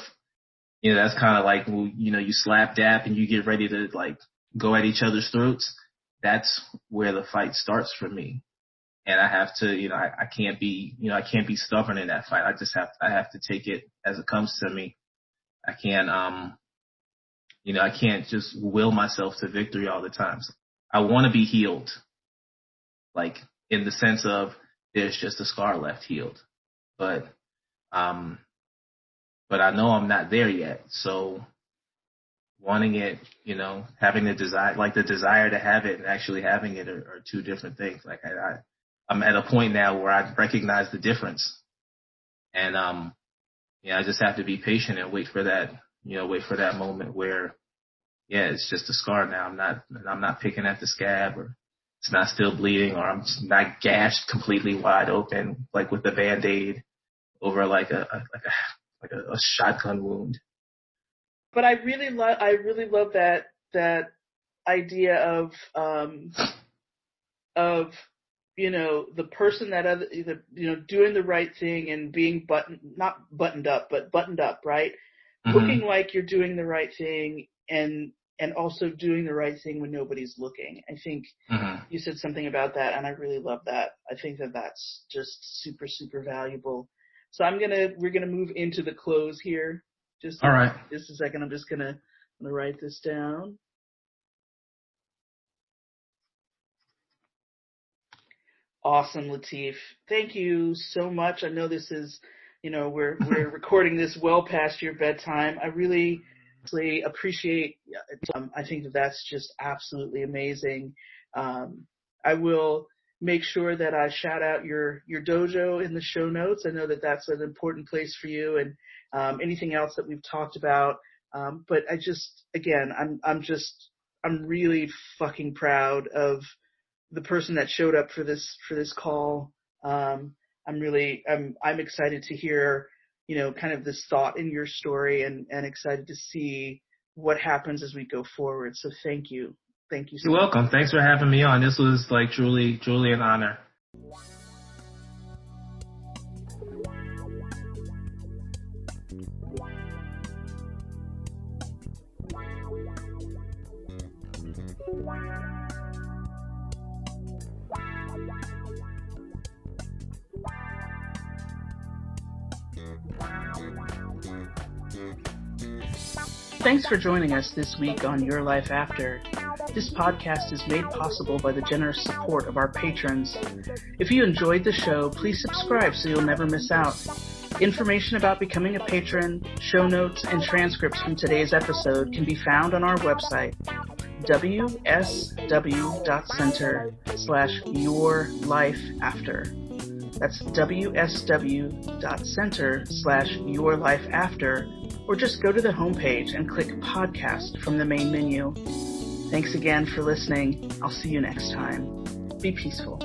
you know that's kind of like you know you slap dap and you get ready to like go at each other's throats that's where the fight starts for me. And I have to, you know, I, I can't be, you know, I can't be stubborn in that fight. I just have, I have to take it as it comes to me. I can't, um, you know, I can't just will myself to victory all the time. So I want to be healed. like in the sense of there's just a scar left healed. But um but I know I'm not there yet. So wanting it, you know, having the desire, like the desire to have it and actually having it are, are two different things. Like I, I, I'm at a point now where I recognize the difference. And, um, yeah, I just have to be patient and wait for that, you know, wait for that moment where, yeah, it's just a scar now. I'm not, I'm not picking at the scab or it's not still bleeding or I'm not gashed completely wide open, like with the band-aid over like a, a like a, like a, a shotgun wound. But I really love, I really love that, that idea of, um, of, you know, the person that other, the, you know, doing the right thing and being buttoned, not buttoned up, but buttoned up, right? Mm-hmm. Looking like you're doing the right thing and, and also doing the right thing when nobody's looking. I think mm-hmm. you said something about that and I really love that. I think that that's just super, super valuable. So I'm gonna, we're gonna move into the close here. Just all right. Just a second. I'm just gonna, I'm gonna write this down. Awesome, Latif. Thank you so much. I know this is, you know, we're we're recording this well past your bedtime. I really, really appreciate. Um, I think that that's just absolutely amazing. Um, I will make sure that I shout out your your dojo in the show notes. I know that that's an important place for you, and um, anything else that we've talked about. Um, but I just, again, I'm I'm just I'm really fucking proud of the person that showed up for this for this call. Um, I'm really I'm I'm excited to hear you know kind of this thought in your story and and excited to see what happens as we go forward. So thank you. Thank you. So You're welcome. Thanks for having me on. This was like truly, truly an honor. Thanks for joining us this week on Your Life After. This podcast is made possible by the generous support of our patrons. If you enjoyed the show, please subscribe so you'll never miss out. Information about becoming a patron, show notes, and transcripts from today's episode can be found on our website, wsw.center slash your life after. That's wsw.center slash your life after or just go to the homepage and click podcast from the main menu. Thanks again for listening. I'll see you next time. Be peaceful.